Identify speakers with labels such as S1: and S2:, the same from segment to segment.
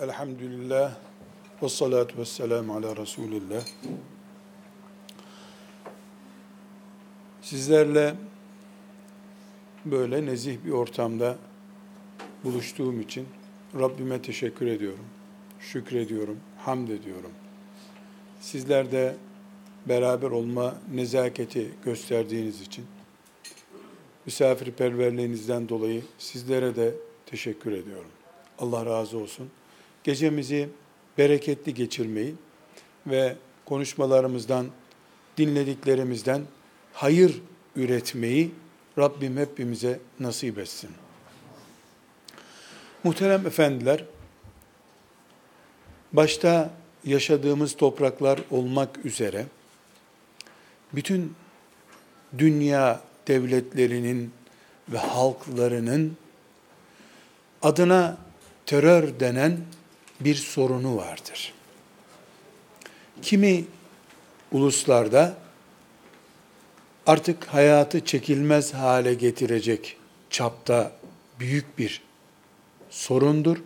S1: Elhamdülillah ve salatu ve selamu ala Resulillah. Sizlerle böyle nezih bir ortamda buluştuğum için Rabbime teşekkür ediyorum. Şükrediyorum, hamd ediyorum. Sizler de beraber olma nezaketi gösterdiğiniz için misafirperverliğinizden dolayı sizlere de teşekkür ediyorum. Allah razı olsun. Gecemizi bereketli geçirmeyi ve konuşmalarımızdan, dinlediklerimizden hayır üretmeyi Rabbim hepimize nasip etsin. Muhterem efendiler, başta yaşadığımız topraklar olmak üzere bütün dünya devletlerinin ve halklarının adına terör denen bir sorunu vardır. Kimi uluslarda artık hayatı çekilmez hale getirecek çapta büyük bir sorundur.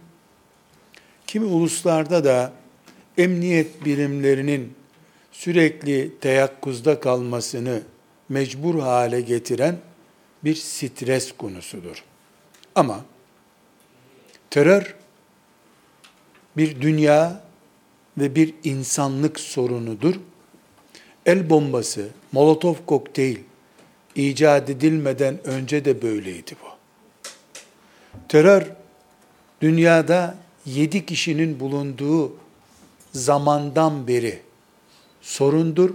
S1: Kimi uluslarda da emniyet birimlerinin sürekli teyakkuzda kalmasını mecbur hale getiren bir stres konusudur. Ama terör bir dünya ve bir insanlık sorunudur. El bombası, Molotov kokteyl icat edilmeden önce de böyleydi bu. Terör dünyada yedi kişinin bulunduğu zamandan beri sorundur.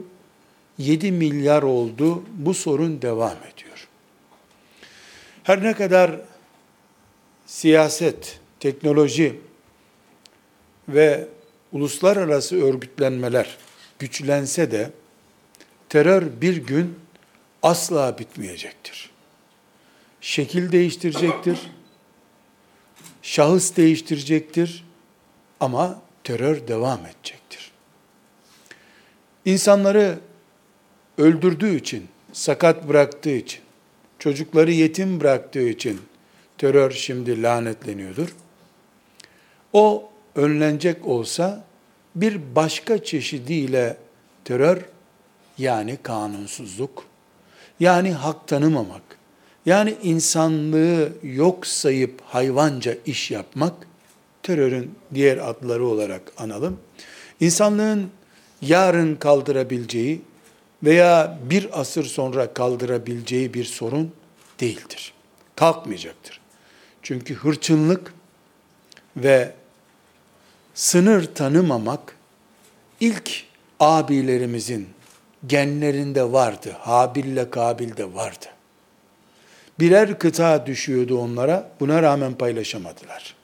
S1: 7 milyar oldu. Bu sorun devam ediyor. Her ne kadar siyaset, teknoloji ve uluslararası örgütlenmeler güçlense de terör bir gün asla bitmeyecektir. Şekil değiştirecektir. Şahıs değiştirecektir. Ama terör devam edecektir. İnsanları öldürdüğü için, sakat bıraktığı için, çocukları yetim bıraktığı için terör şimdi lanetleniyordur. O önlenecek olsa bir başka çeşidiyle terör yani kanunsuzluk, yani hak tanımamak, yani insanlığı yok sayıp hayvanca iş yapmak terörün diğer adları olarak analım. İnsanlığın yarın kaldırabileceği veya bir asır sonra kaldırabileceği bir sorun değildir. Kalkmayacaktır. Çünkü hırçınlık ve sınır tanımamak ilk abilerimizin genlerinde vardı. Habil'le Kabil'de vardı. Birer kıta düşüyordu onlara. Buna rağmen paylaşamadılar.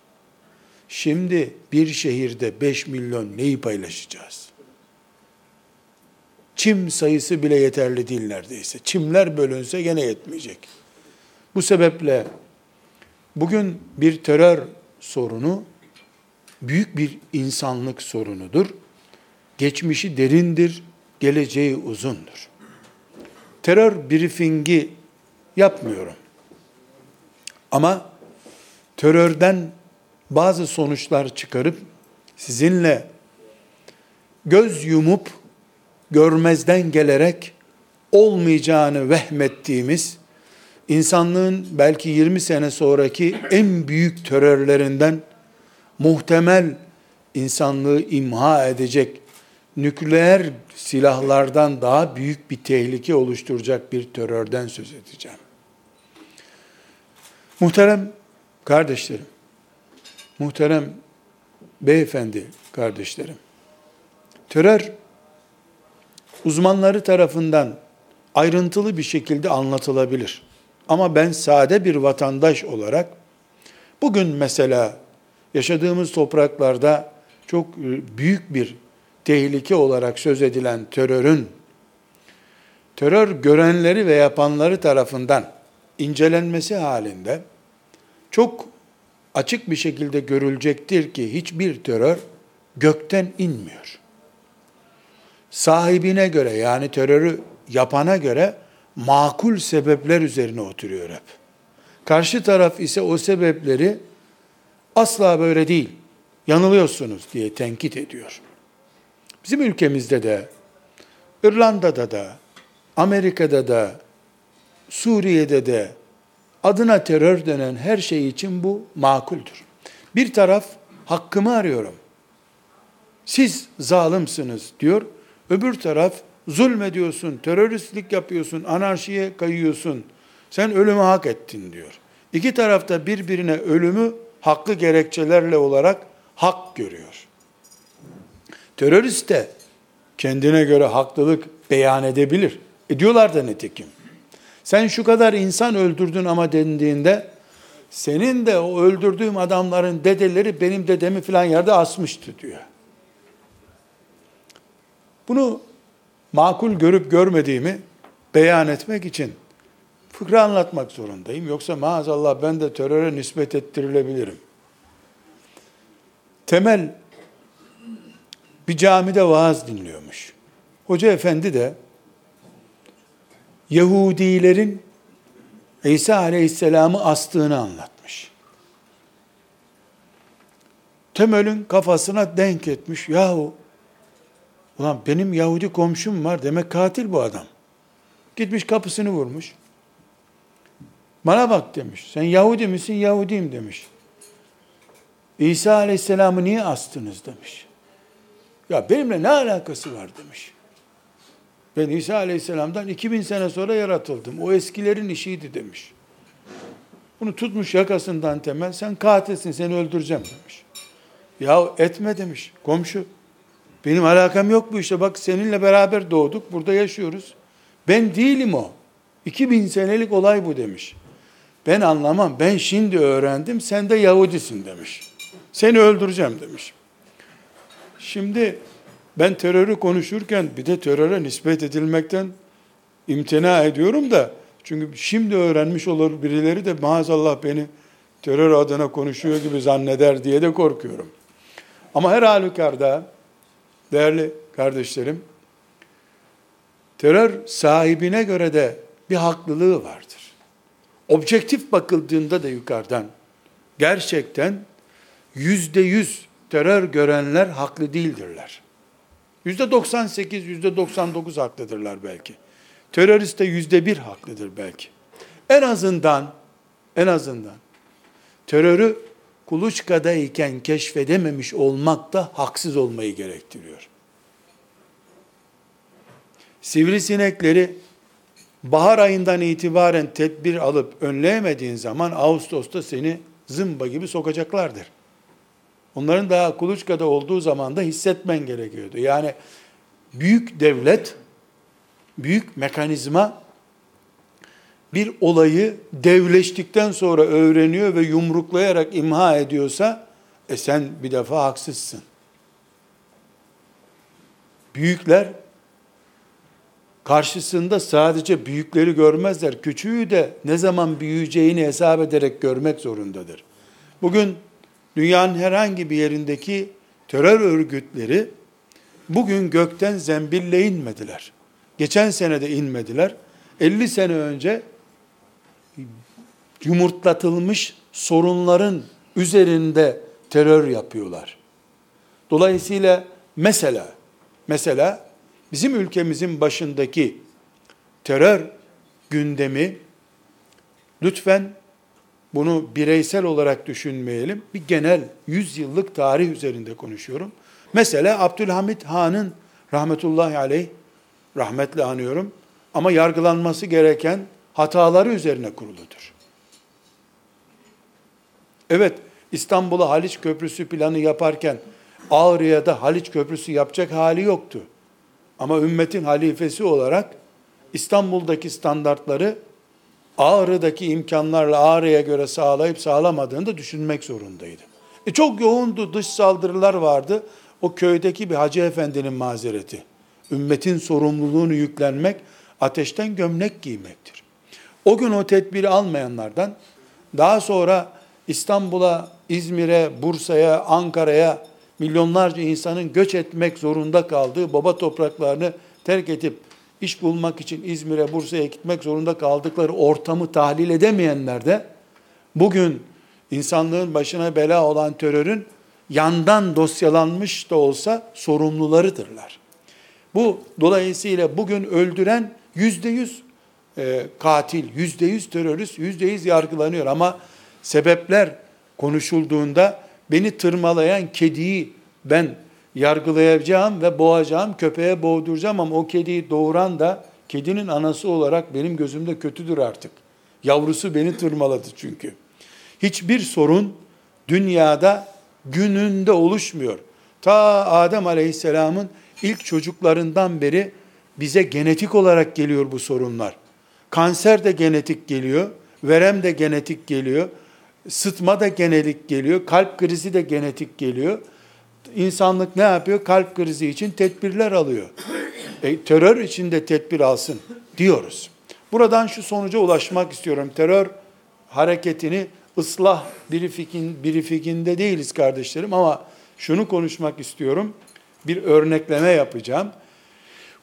S1: Şimdi bir şehirde 5 milyon neyi paylaşacağız? Çim sayısı bile yeterli değil neredeyse. Çimler bölünse gene yetmeyecek. Bu sebeple bugün bir terör sorunu büyük bir insanlık sorunudur. Geçmişi derindir, geleceği uzundur. Terör briefingi yapmıyorum. Ama terörden bazı sonuçlar çıkarıp sizinle göz yumup görmezden gelerek olmayacağını vehmettiğimiz insanlığın belki 20 sene sonraki en büyük terörlerinden muhtemel insanlığı imha edecek nükleer silahlardan daha büyük bir tehlike oluşturacak bir terörden söz edeceğim. Muhterem kardeşlerim, muhterem beyefendi kardeşlerim, terör uzmanları tarafından ayrıntılı bir şekilde anlatılabilir. Ama ben sade bir vatandaş olarak bugün mesela yaşadığımız topraklarda çok e, büyük bir tehlike olarak söz edilen terörün terör görenleri ve yapanları tarafından incelenmesi halinde çok açık bir şekilde görülecektir ki hiçbir terör gökten inmiyor. Sahibine göre yani terörü yapana göre makul sebepler üzerine oturuyor hep. Karşı taraf ise o sebepleri asla böyle değil. yanılıyorsunuz diye tenkit ediyor. Bizim ülkemizde de, İrlanda'da da, Amerika'da da, Suriye'de de adına terör denen her şey için bu makuldür. Bir taraf hakkımı arıyorum. Siz zalimsiniz diyor. Öbür taraf zulmediyorsun, teröristlik yapıyorsun, anarşiye kayıyorsun. Sen ölümü hak ettin diyor. İki tarafta birbirine ölümü haklı gerekçelerle olarak hak görüyor. Terörist de kendine göre haklılık beyan edebilir. Ediyorlar da nitekim. Sen şu kadar insan öldürdün ama dendiğinde senin de o öldürdüğüm adamların dedeleri benim dedemi filan yerde asmıştı diyor. Bunu makul görüp görmediğimi beyan etmek için fıkra anlatmak zorundayım. Yoksa maazallah ben de teröre nispet ettirilebilirim. Temel bir camide vaaz dinliyormuş. Hoca efendi de Yahudilerin İsa Aleyhisselam'ı astığını anlatmış. Temel'in kafasına denk etmiş. Yahu ulan benim Yahudi komşum var demek katil bu adam. Gitmiş kapısını vurmuş. Bana bak demiş. Sen Yahudi misin? Yahudiyim demiş. İsa Aleyhisselam'ı niye astınız demiş. Ya benimle ne alakası var demiş. Ben İsa Aleyhisselam'dan 2000 sene sonra yaratıldım. O eskilerin işiydi demiş. Bunu tutmuş yakasından temel, sen katilsin, seni öldüreceğim demiş. Ya etme demiş, komşu. Benim alakam yok bu işte, bak seninle beraber doğduk, burada yaşıyoruz. Ben değilim o. 2000 senelik olay bu demiş. Ben anlamam, ben şimdi öğrendim, sen de Yahudisin demiş. Seni öldüreceğim demiş. Şimdi ben terörü konuşurken bir de teröre nispet edilmekten imtina ediyorum da çünkü şimdi öğrenmiş olur birileri de maazallah beni terör adına konuşuyor gibi zanneder diye de korkuyorum. Ama her halükarda değerli kardeşlerim terör sahibine göre de bir haklılığı vardır. Objektif bakıldığında da yukarıdan gerçekten yüzde yüz terör görenler haklı değildirler. Yüzde 98, yüzde 99 haklıdırlar belki. Terörist de yüzde bir haklıdır belki. En azından, en azından terörü kuluçkadayken keşfedememiş olmak da haksız olmayı gerektiriyor. Sivrisinekleri bahar ayından itibaren tedbir alıp önleyemediğin zaman Ağustos'ta seni zımba gibi sokacaklardır. Onların daha kuluçkada olduğu zaman da hissetmen gerekiyordu. Yani büyük devlet, büyük mekanizma bir olayı devleştikten sonra öğreniyor ve yumruklayarak imha ediyorsa e sen bir defa haksızsın. Büyükler karşısında sadece büyükleri görmezler. Küçüğü de ne zaman büyüyeceğini hesap ederek görmek zorundadır. Bugün dünyanın herhangi bir yerindeki terör örgütleri bugün gökten zembille inmediler. Geçen sene de inmediler. 50 sene önce yumurtlatılmış sorunların üzerinde terör yapıyorlar. Dolayısıyla mesela mesela bizim ülkemizin başındaki terör gündemi lütfen bunu bireysel olarak düşünmeyelim. Bir genel 100 yıllık tarih üzerinde konuşuyorum. Mesela Abdülhamit Han'ın rahmetullahi aleyh, rahmetle anıyorum ama yargılanması gereken hataları üzerine kuruludur. Evet, İstanbul'a Haliç Köprüsü planı yaparken Ağrı'ya da Haliç Köprüsü yapacak hali yoktu. Ama ümmetin halifesi olarak İstanbul'daki standartları Ağrı'daki imkanlarla Ağrı'ya göre sağlayıp sağlamadığını da düşünmek zorundaydı. E çok yoğundu, dış saldırılar vardı. O köydeki bir hacı efendinin mazereti. Ümmetin sorumluluğunu yüklenmek, ateşten gömlek giymektir. O gün o tedbiri almayanlardan, daha sonra İstanbul'a, İzmir'e, Bursa'ya, Ankara'ya milyonlarca insanın göç etmek zorunda kaldığı baba topraklarını terk edip iş bulmak için İzmir'e, Bursa'ya gitmek zorunda kaldıkları ortamı tahlil edemeyenler de bugün insanlığın başına bela olan terörün yandan dosyalanmış da olsa sorumlularıdırlar. Bu dolayısıyla bugün öldüren yüzde yüz e, katil, yüzde yüz terörist, yüzde yüz yargılanıyor ama sebepler konuşulduğunda beni tırmalayan kediyi ben yargılayacağım ve boğacağım, köpeğe boğduracağım ama o kediyi doğuran da kedinin anası olarak benim gözümde kötüdür artık. Yavrusu beni tırmaladı çünkü. Hiçbir sorun dünyada gününde oluşmuyor. Ta Adem Aleyhisselam'ın ilk çocuklarından beri bize genetik olarak geliyor bu sorunlar. Kanser de genetik geliyor, verem de genetik geliyor, sıtma da genetik geliyor, kalp krizi de genetik geliyor. İnsanlık ne yapıyor? Kalp krizi için tedbirler alıyor. E, terör için de tedbir alsın diyoruz. Buradan şu sonuca ulaşmak istiyorum. Terör hareketini ıslah briefing, briefinginde değiliz kardeşlerim ama şunu konuşmak istiyorum. Bir örnekleme yapacağım.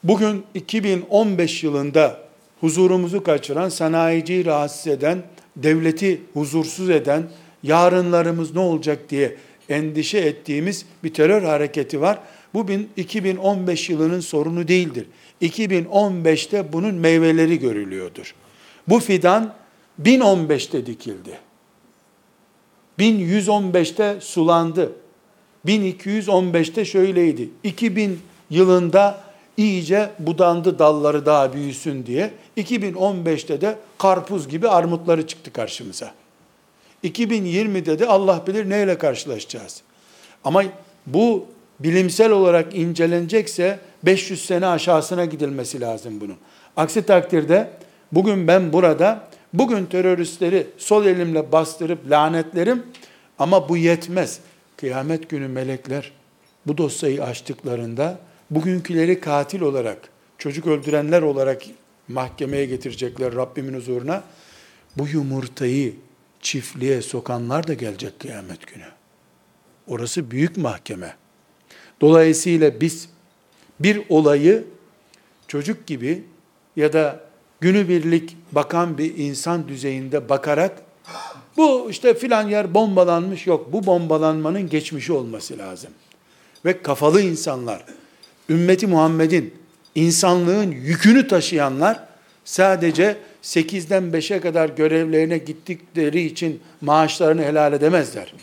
S1: Bugün 2015 yılında huzurumuzu kaçıran, sanayiciyi rahatsız eden, devleti huzursuz eden, yarınlarımız ne olacak diye endişe ettiğimiz bir terör hareketi var. Bu 2015 yılının sorunu değildir. 2015'te bunun meyveleri görülüyordur. Bu fidan 1015'te dikildi. 1115'te sulandı. 1215'te şöyleydi. 2000 yılında iyice budandı dalları daha büyüsün diye. 2015'te de karpuz gibi armutları çıktı karşımıza. 2020'de de Allah bilir neyle karşılaşacağız. Ama bu bilimsel olarak incelenecekse 500 sene aşağısına gidilmesi lazım bunun. Aksi takdirde bugün ben burada bugün teröristleri sol elimle bastırıp lanetlerim ama bu yetmez. Kıyamet günü melekler bu dosyayı açtıklarında bugünküleri katil olarak, çocuk öldürenler olarak mahkemeye getirecekler Rabbimin huzuruna. Bu yumurtayı çiftliğe sokanlar da gelecek kıyamet günü. Orası büyük mahkeme. Dolayısıyla biz bir olayı çocuk gibi ya da günübirlik bakan bir insan düzeyinde bakarak bu işte filan yer bombalanmış yok. Bu bombalanmanın geçmişi olması lazım. Ve kafalı insanlar, ümmeti Muhammed'in, insanlığın yükünü taşıyanlar sadece 8'den 5'e kadar görevlerine gittikleri için maaşlarını helal edemezler.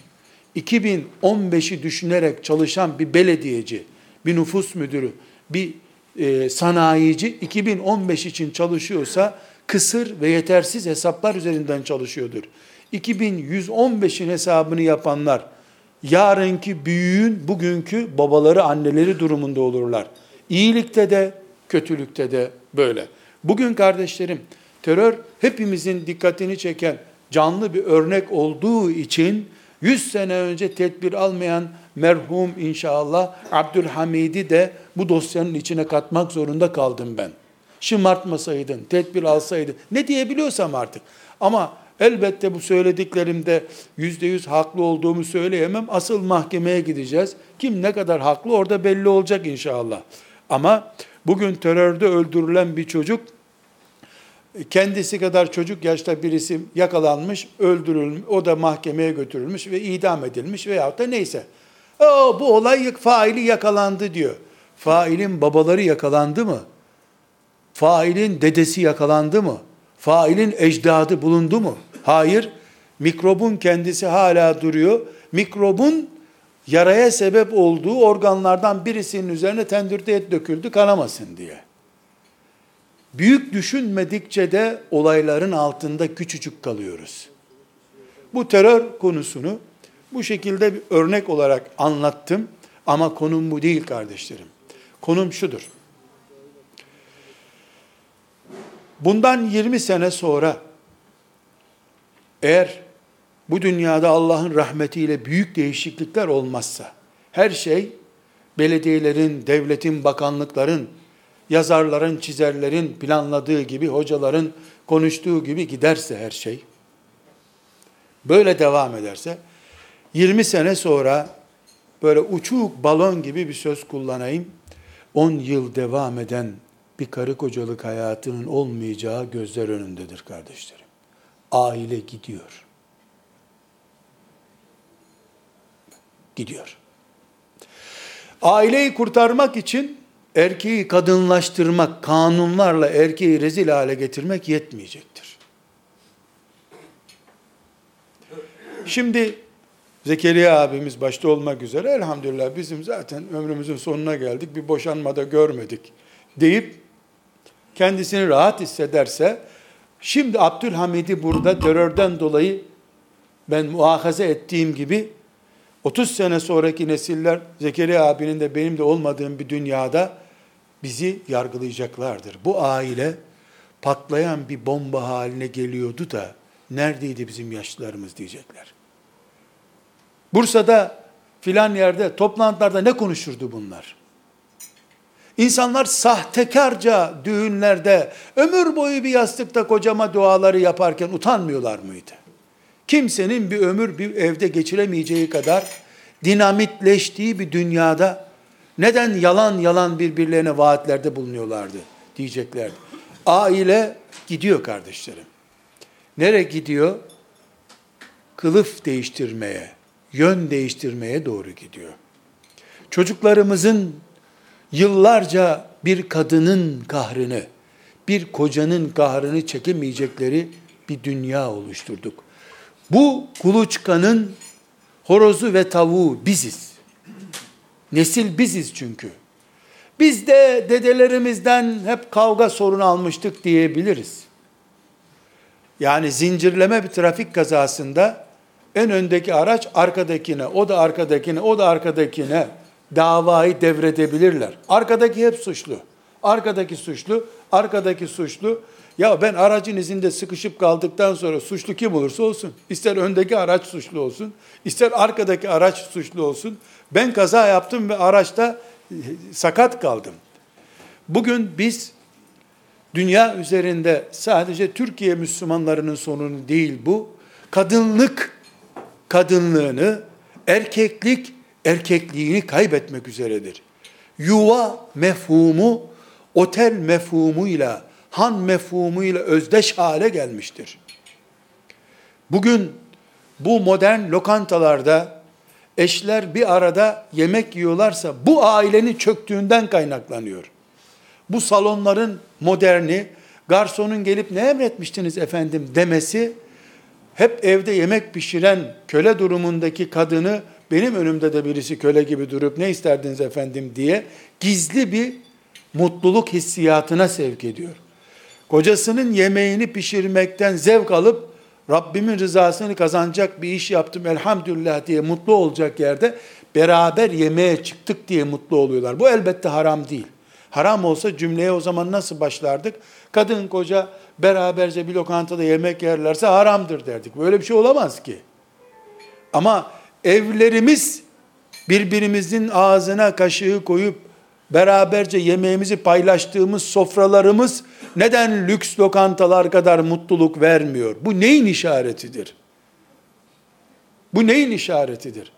S1: 2015'i düşünerek çalışan bir belediyeci, bir nüfus müdürü, bir e, sanayici 2015 için çalışıyorsa kısır ve yetersiz hesaplar üzerinden çalışıyordur. 2115'in hesabını yapanlar yarınki büyüğün bugünkü babaları anneleri durumunda olurlar. İyilikte de kötülükte de böyle. Bugün kardeşlerim terör hepimizin dikkatini çeken canlı bir örnek olduğu için 100 sene önce tedbir almayan merhum inşallah Abdülhamid'i de bu dosyanın içine katmak zorunda kaldım ben. Şımartmasaydın, tedbir alsaydın, ne diyebiliyorsam artık. Ama elbette bu söylediklerimde yüzde yüz haklı olduğumu söyleyemem. Asıl mahkemeye gideceğiz. Kim ne kadar haklı orada belli olacak inşallah. Ama bugün terörde öldürülen bir çocuk kendisi kadar çocuk yaşta birisi yakalanmış, öldürülmüş, o da mahkemeye götürülmüş ve idam edilmiş veyahut da neyse. O, bu olay faili yakalandı diyor. Failin babaları yakalandı mı? Failin dedesi yakalandı mı? Failin ecdadı bulundu mu? Hayır. Mikrobun kendisi hala duruyor. Mikrobun yaraya sebep olduğu organlardan birisinin üzerine tendürde et döküldü kanamasın diye. Büyük düşünmedikçe de olayların altında küçücük kalıyoruz. Bu terör konusunu bu şekilde bir örnek olarak anlattım ama konum bu değil kardeşlerim. Konum şudur. Bundan 20 sene sonra eğer bu dünyada Allah'ın rahmetiyle büyük değişiklikler olmazsa, her şey belediyelerin, devletin, bakanlıkların, yazarların, çizerlerin planladığı gibi, hocaların konuştuğu gibi giderse her şey, böyle devam ederse, 20 sene sonra böyle uçuk balon gibi bir söz kullanayım, 10 yıl devam eden bir karı kocalık hayatının olmayacağı gözler önündedir kardeşlerim. Aile gidiyor. gidiyor. Aileyi kurtarmak için erkeği kadınlaştırmak, kanunlarla erkeği rezil hale getirmek yetmeyecektir. Şimdi Zekeriya abimiz başta olmak üzere elhamdülillah bizim zaten ömrümüzün sonuna geldik bir boşanmada görmedik deyip kendisini rahat hissederse şimdi Abdülhamid'i burada terörden dolayı ben muahaze ettiğim gibi 30 sene sonraki nesiller Zekeriya abinin de benim de olmadığım bir dünyada bizi yargılayacaklardır. Bu aile patlayan bir bomba haline geliyordu da neredeydi bizim yaşlılarımız diyecekler. Bursa'da filan yerde toplantılarda ne konuşurdu bunlar? İnsanlar sahtekarca düğünlerde ömür boyu bir yastıkta kocama duaları yaparken utanmıyorlar mıydı? Kimsenin bir ömür bir evde geçiremeyeceği kadar dinamitleştiği bir dünyada neden yalan yalan birbirlerine vaatlerde bulunuyorlardı diyeceklerdi. Aile gidiyor kardeşlerim. Nere gidiyor? Kılıf değiştirmeye, yön değiştirmeye doğru gidiyor. Çocuklarımızın yıllarca bir kadının kahrını, bir kocanın kahrını çekemeyecekleri bir dünya oluşturduk. Bu kuluçkanın horozu ve tavuğu biziz. Nesil biziz çünkü. Biz de dedelerimizden hep kavga sorunu almıştık diyebiliriz. Yani zincirleme bir trafik kazasında en öndeki araç arkadakine, o da arkadakine, o da arkadakine davayı devredebilirler. Arkadaki hep suçlu. Arkadaki suçlu, arkadaki suçlu. Ya ben aracın izinde sıkışıp kaldıktan sonra suçlu kim olursa olsun. İster öndeki araç suçlu olsun, ister arkadaki araç suçlu olsun. Ben kaza yaptım ve araçta e, sakat kaldım. Bugün biz dünya üzerinde sadece Türkiye Müslümanlarının sorunu değil bu. Kadınlık kadınlığını, erkeklik erkekliğini kaybetmek üzeredir. Yuva mefhumu otel mefhumuyla, han mefhumuyla özdeş hale gelmiştir. Bugün bu modern lokantalarda eşler bir arada yemek yiyorlarsa bu ailenin çöktüğünden kaynaklanıyor. Bu salonların moderni, garsonun gelip ne emretmiştiniz efendim demesi, hep evde yemek pişiren köle durumundaki kadını benim önümde de birisi köle gibi durup ne isterdiniz efendim diye gizli bir mutluluk hissiyatına sevk ediyor. Kocasının yemeğini pişirmekten zevk alıp Rabbimin rızasını kazanacak bir iş yaptım elhamdülillah diye mutlu olacak yerde beraber yemeğe çıktık diye mutlu oluyorlar. Bu elbette haram değil. Haram olsa cümleye o zaman nasıl başlardık? Kadın koca beraberce bir lokantada yemek yerlerse haramdır derdik. Böyle bir şey olamaz ki. Ama evlerimiz birbirimizin ağzına kaşığı koyup beraberce yemeğimizi paylaştığımız sofralarımız neden lüks lokantalar kadar mutluluk vermiyor? Bu neyin işaretidir? Bu neyin işaretidir?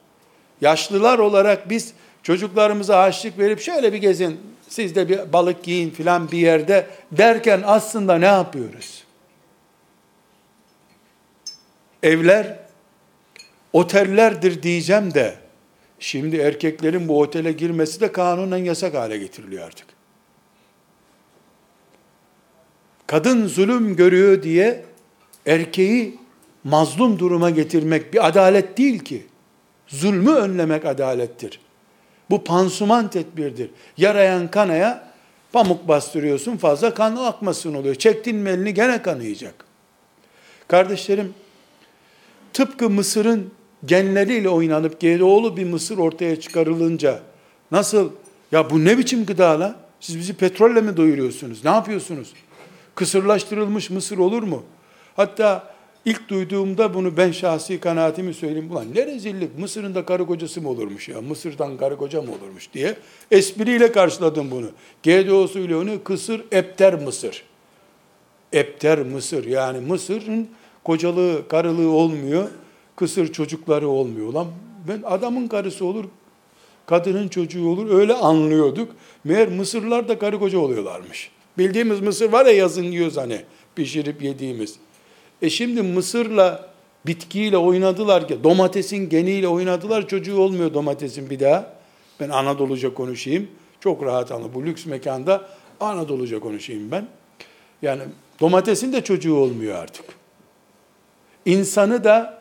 S1: Yaşlılar olarak biz çocuklarımıza harçlık verip şöyle bir gezin, siz de bir balık yiyin filan bir yerde derken aslında ne yapıyoruz? Evler otellerdir diyeceğim de şimdi erkeklerin bu otele girmesi de kanunen yasak hale getiriliyor artık. Kadın zulüm görüyor diye erkeği mazlum duruma getirmek bir adalet değil ki. Zulmü önlemek adalettir. Bu pansuman tedbirdir. Yarayan kanaya pamuk bastırıyorsun fazla kan akmasın oluyor. Çektin mi elini gene kanayacak. Kardeşlerim tıpkı Mısır'ın genleriyle oynanıp GDO'lu bir mısır ortaya çıkarılınca nasıl ya bu ne biçim gıda la? Siz bizi petrolle mi doyuruyorsunuz? Ne yapıyorsunuz? Kısırlaştırılmış mısır olur mu? Hatta ilk duyduğumda bunu ben şahsi kanaatimi söyleyeyim. Ulan ne rezillik Mısır'ın da karı kocası mı olurmuş ya? Mısır'dan karı koca mı olurmuş diye espriyle karşıladım bunu. GDO'suyla onu kısır epter mısır. Epter mısır yani Mısır'ın kocalığı, karılığı olmuyor kısır çocukları olmuyor. Lan ben adamın karısı olur, kadının çocuğu olur öyle anlıyorduk. Meğer Mısırlar da karı koca oluyorlarmış. Bildiğimiz mısır var ya yazın yiyoruz hani pişirip yediğimiz. E şimdi Mısır'la bitkiyle oynadılar ki domatesin geniyle oynadılar çocuğu olmuyor domatesin bir daha. Ben Anadoluca konuşayım. Çok rahat anla. Bu lüks mekanda Anadoluca konuşayım ben. Yani domatesin de çocuğu olmuyor artık. İnsanı da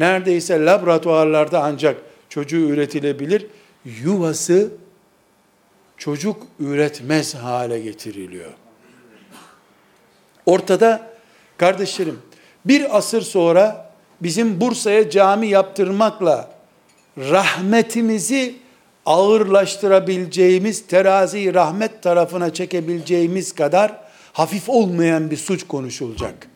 S1: neredeyse laboratuvarlarda ancak çocuğu üretilebilir. Yuvası çocuk üretmez hale getiriliyor. Ortada kardeşlerim bir asır sonra bizim Bursa'ya cami yaptırmakla rahmetimizi ağırlaştırabileceğimiz, teraziyi rahmet tarafına çekebileceğimiz kadar hafif olmayan bir suç konuşulacak.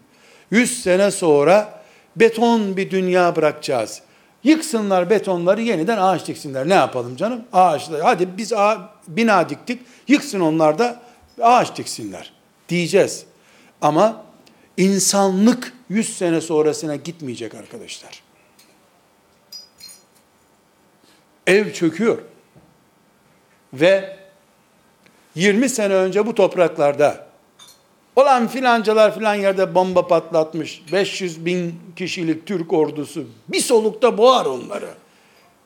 S1: Yüz sene sonra beton bir dünya bırakacağız. Yıksınlar betonları yeniden ağaç diksinler. Ne yapalım canım? Ağaçlar. Hadi biz ağa, bina diktik. Yıksın onlar da ağaç diksinler. Diyeceğiz. Ama insanlık yüz sene sonrasına gitmeyecek arkadaşlar. Ev çöküyor. Ve 20 sene önce bu topraklarda olan filancalar filan yerde bomba patlatmış. 500 bin kişilik Türk ordusu bir solukta boğar onları.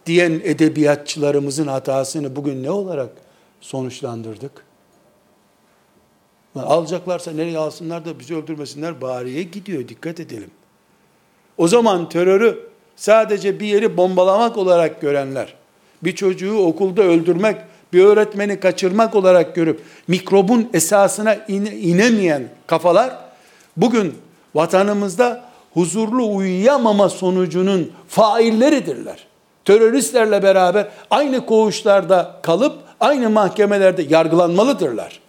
S1: Diyen edebiyatçılarımızın hatasını bugün ne olarak sonuçlandırdık? Alacaklarsa nereye alsınlar da bizi öldürmesinler bariye gidiyor dikkat edelim. O zaman terörü sadece bir yeri bombalamak olarak görenler, bir çocuğu okulda öldürmek, bir öğretmeni kaçırmak olarak görüp mikrobun esasına inemeyen kafalar bugün vatanımızda huzurlu uyuyamama sonucunun failleridirler. Teröristlerle beraber aynı koğuşlarda kalıp aynı mahkemelerde yargılanmalıdırlar.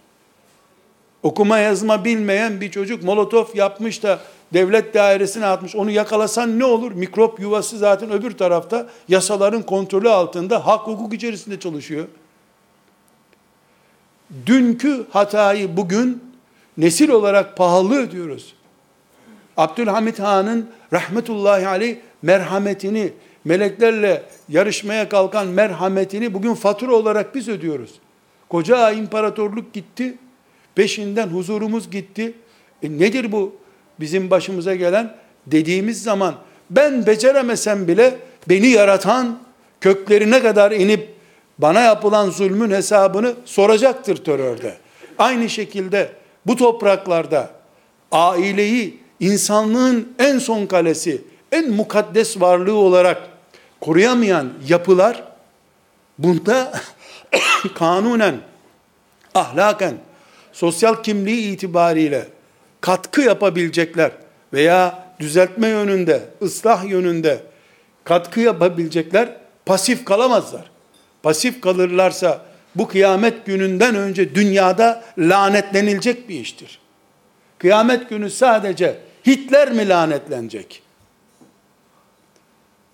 S1: Okuma yazma bilmeyen bir çocuk molotof yapmış da devlet dairesine atmış. Onu yakalasan ne olur? Mikrop yuvası zaten öbür tarafta yasaların kontrolü altında hak hukuk içerisinde çalışıyor. Dünkü hatayı bugün nesil olarak pahalı ödüyoruz. Abdülhamit Han'ın rahmetullahi aleyh merhametini, meleklerle yarışmaya kalkan merhametini bugün fatura olarak biz ödüyoruz. Koca imparatorluk gitti, peşinden huzurumuz gitti. E nedir bu bizim başımıza gelen? Dediğimiz zaman ben beceremesem bile beni yaratan köklerine kadar inip bana yapılan zulmün hesabını soracaktır terörde. Aynı şekilde bu topraklarda aileyi insanlığın en son kalesi, en mukaddes varlığı olarak koruyamayan yapılar bunda kanunen, ahlaken, sosyal kimliği itibariyle katkı yapabilecekler veya düzeltme yönünde, ıslah yönünde katkı yapabilecekler pasif kalamazlar. Pasif kalırlarsa bu kıyamet gününden önce dünyada lanetlenilecek bir iştir. Kıyamet günü sadece Hitler mi lanetlenecek?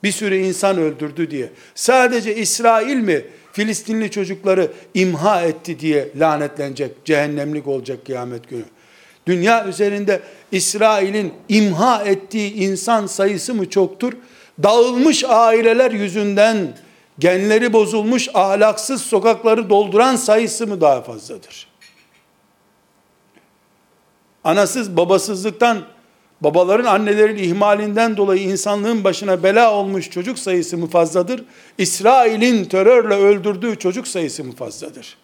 S1: Bir sürü insan öldürdü diye. Sadece İsrail mi Filistinli çocukları imha etti diye lanetlenecek, cehennemlik olacak kıyamet günü. Dünya üzerinde İsrail'in imha ettiği insan sayısı mı çoktur? Dağılmış aileler yüzünden genleri bozulmuş ahlaksız sokakları dolduran sayısı mı daha fazladır? Anasız babasızlıktan babaların annelerin ihmalinden dolayı insanlığın başına bela olmuş çocuk sayısı mı fazladır? İsrail'in terörle öldürdüğü çocuk sayısı mı fazladır?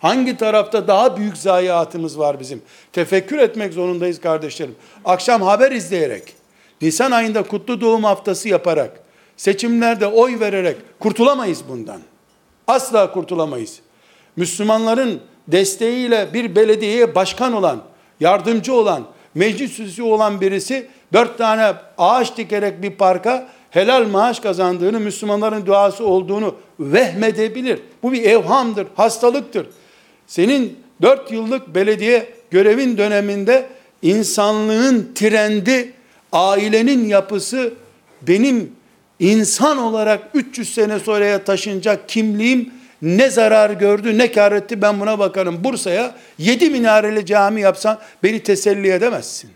S1: Hangi tarafta daha büyük zayiatımız var bizim? Tefekkür etmek zorundayız kardeşlerim. Akşam haber izleyerek, Nisan ayında kutlu doğum haftası yaparak, seçimlerde oy vererek kurtulamayız bundan. Asla kurtulamayız. Müslümanların desteğiyle bir belediyeye başkan olan, yardımcı olan, meclis üyesi olan birisi dört tane ağaç dikerek bir parka helal maaş kazandığını, Müslümanların duası olduğunu vehmedebilir. Bu bir evhamdır, hastalıktır. Senin dört yıllık belediye görevin döneminde insanlığın trendi, ailenin yapısı, benim insan olarak 300 sene sonraya taşınacak kimliğim ne zarar gördü ne kar etti ben buna bakarım. Bursa'ya 7 minareli cami yapsan beni teselli edemezsin.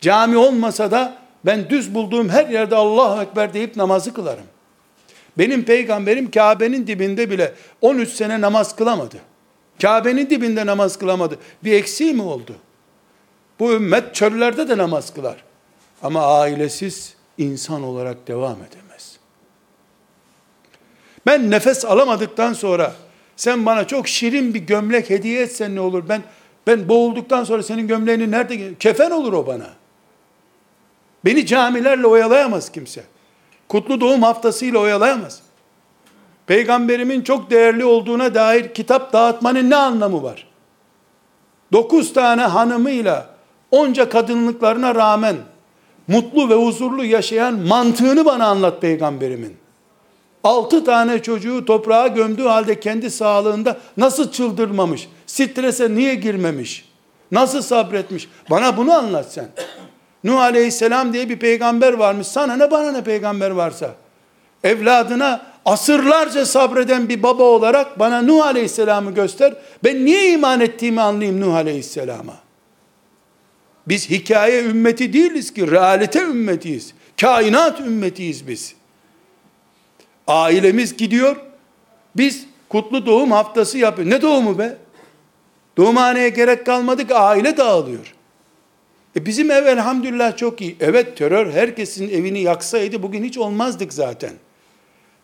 S1: Cami olmasa da ben düz bulduğum her yerde Allahu Ekber deyip namazı kılarım. Benim peygamberim Kabe'nin dibinde bile 13 sene namaz kılamadı. Kabe'nin dibinde namaz kılamadı. Bir eksiği mi oldu? Bu ümmet çöllerde de namaz kılar. Ama ailesiz insan olarak devam edemez. Ben nefes alamadıktan sonra sen bana çok şirin bir gömlek hediye etsen ne olur? Ben ben boğulduktan sonra senin gömleğini nerede kefen olur o bana. Beni camilerle oyalayamaz kimse. Kutlu doğum haftasıyla oyalayamaz. Peygamberimin çok değerli olduğuna dair kitap dağıtmanın ne anlamı var? Dokuz tane hanımıyla onca kadınlıklarına rağmen mutlu ve huzurlu yaşayan mantığını bana anlat peygamberimin. Altı tane çocuğu toprağa gömdüğü halde kendi sağlığında nasıl çıldırmamış, strese niye girmemiş, nasıl sabretmiş, bana bunu anlat sen. Nuh aleyhisselam diye bir peygamber varmış, sana ne bana ne peygamber varsa. Evladına asırlarca sabreden bir baba olarak bana Nuh aleyhisselamı göster, ben niye iman ettiğimi anlayayım Nuh aleyhisselama. Biz hikaye ümmeti değiliz ki, realite ümmetiyiz. Kainat ümmetiyiz biz. Ailemiz gidiyor. Biz kutlu doğum haftası yapıyor. Ne doğumu be? Doğumhaneye gerek kalmadık. Aile dağılıyor. E bizim ev elhamdülillah çok iyi. Evet terör herkesin evini yaksaydı bugün hiç olmazdık zaten.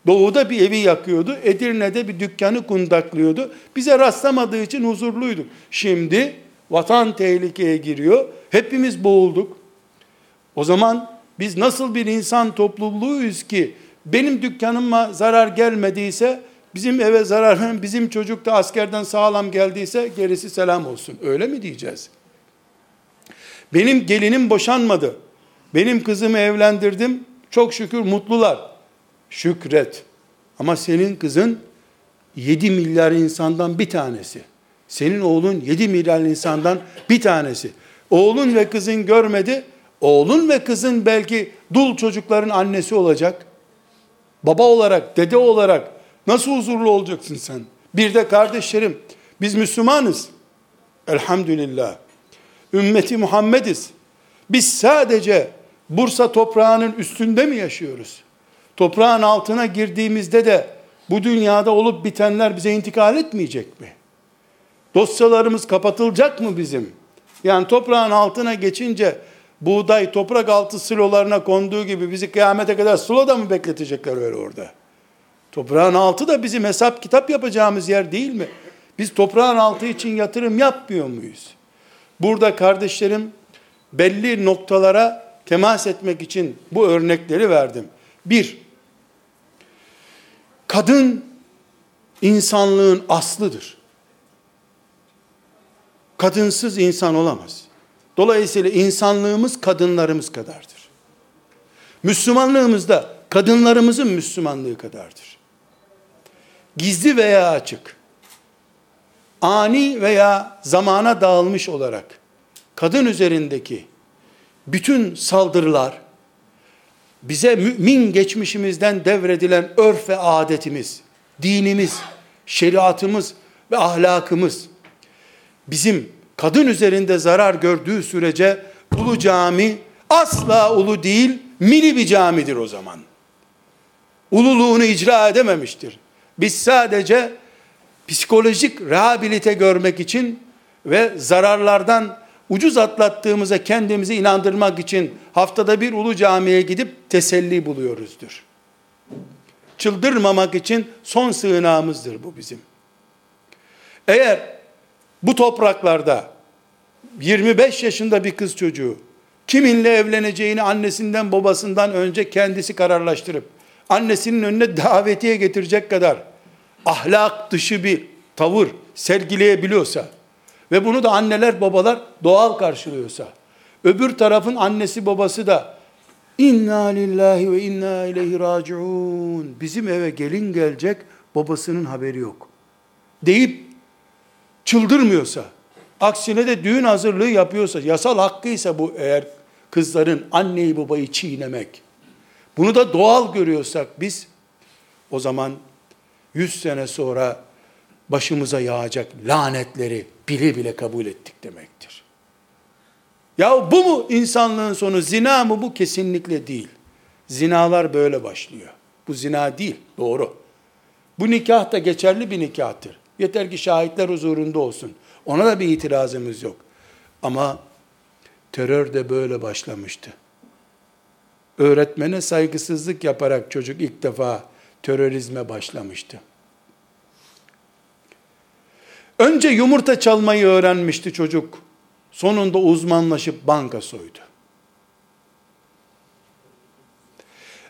S1: Doğuda bir evi yakıyordu. Edirne'de bir dükkanı kundaklıyordu. Bize rastlamadığı için huzurluyduk. Şimdi vatan tehlikeye giriyor. Hepimiz boğulduk. O zaman biz nasıl bir insan topluluğuyuz ki benim dükkanıma zarar gelmediyse bizim eve zarar, bizim çocuk da askerden sağlam geldiyse gerisi selam olsun. Öyle mi diyeceğiz? Benim gelinim boşanmadı. Benim kızımı evlendirdim. Çok şükür mutlular. Şükret. Ama senin kızın 7 milyar insandan bir tanesi. Senin oğlun 7 milyar insandan bir tanesi. Oğlun ve kızın görmedi. Oğlun ve kızın belki dul çocukların annesi olacak. Baba olarak, dede olarak nasıl huzurlu olacaksın sen? Bir de kardeşlerim, biz Müslümanız. Elhamdülillah. Ümmeti Muhammediz. Biz sadece Bursa toprağının üstünde mi yaşıyoruz? Toprağın altına girdiğimizde de bu dünyada olup bitenler bize intikal etmeyecek mi? Dosyalarımız kapatılacak mı bizim? Yani toprağın altına geçince buğday toprak altı silolarına konduğu gibi bizi kıyamete kadar siloda mı bekletecekler öyle orada? Toprağın altı da bizim hesap kitap yapacağımız yer değil mi? Biz toprağın altı için yatırım yapmıyor muyuz? Burada kardeşlerim belli noktalara temas etmek için bu örnekleri verdim. Bir, kadın insanlığın aslıdır. Kadınsız insan olamaz. Dolayısıyla insanlığımız kadınlarımız kadardır. Müslümanlığımız da kadınlarımızın Müslümanlığı kadardır. Gizli veya açık, ani veya zamana dağılmış olarak kadın üzerindeki bütün saldırılar bize mümin geçmişimizden devredilen örf ve adetimiz, dinimiz, şeriatımız ve ahlakımız bizim kadın üzerinde zarar gördüğü sürece ulu cami asla ulu değil, mini bir camidir o zaman. Ululuğunu icra edememiştir. Biz sadece psikolojik rehabilite görmek için ve zararlardan ucuz atlattığımıza kendimizi inandırmak için haftada bir ulu camiye gidip teselli buluyoruzdur. Çıldırmamak için son sığınağımızdır bu bizim. Eğer bu topraklarda 25 yaşında bir kız çocuğu kiminle evleneceğini annesinden babasından önce kendisi kararlaştırıp annesinin önüne davetiye getirecek kadar ahlak dışı bir tavır sergileyebiliyorsa ve bunu da anneler babalar doğal karşılıyorsa öbür tarafın annesi babası da inna lillahi ve inna ileyhi raciun bizim eve gelin gelecek babasının haberi yok deyip çıldırmıyorsa aksine de düğün hazırlığı yapıyorsa yasal hakkıysa bu eğer kızların anneyi babayı çiğnemek bunu da doğal görüyorsak biz o zaman 100 sene sonra başımıza yağacak lanetleri bile bile kabul ettik demektir. Ya bu mu insanlığın sonu? Zina mı bu? Kesinlikle değil. Zinalar böyle başlıyor. Bu zina değil, doğru. Bu nikah da geçerli bir nikahtır. Yeter ki şahitler huzurunda olsun. Ona da bir itirazımız yok. Ama terör de böyle başlamıştı. Öğretmene saygısızlık yaparak çocuk ilk defa terörizme başlamıştı. Önce yumurta çalmayı öğrenmişti çocuk. Sonunda uzmanlaşıp banka soydu.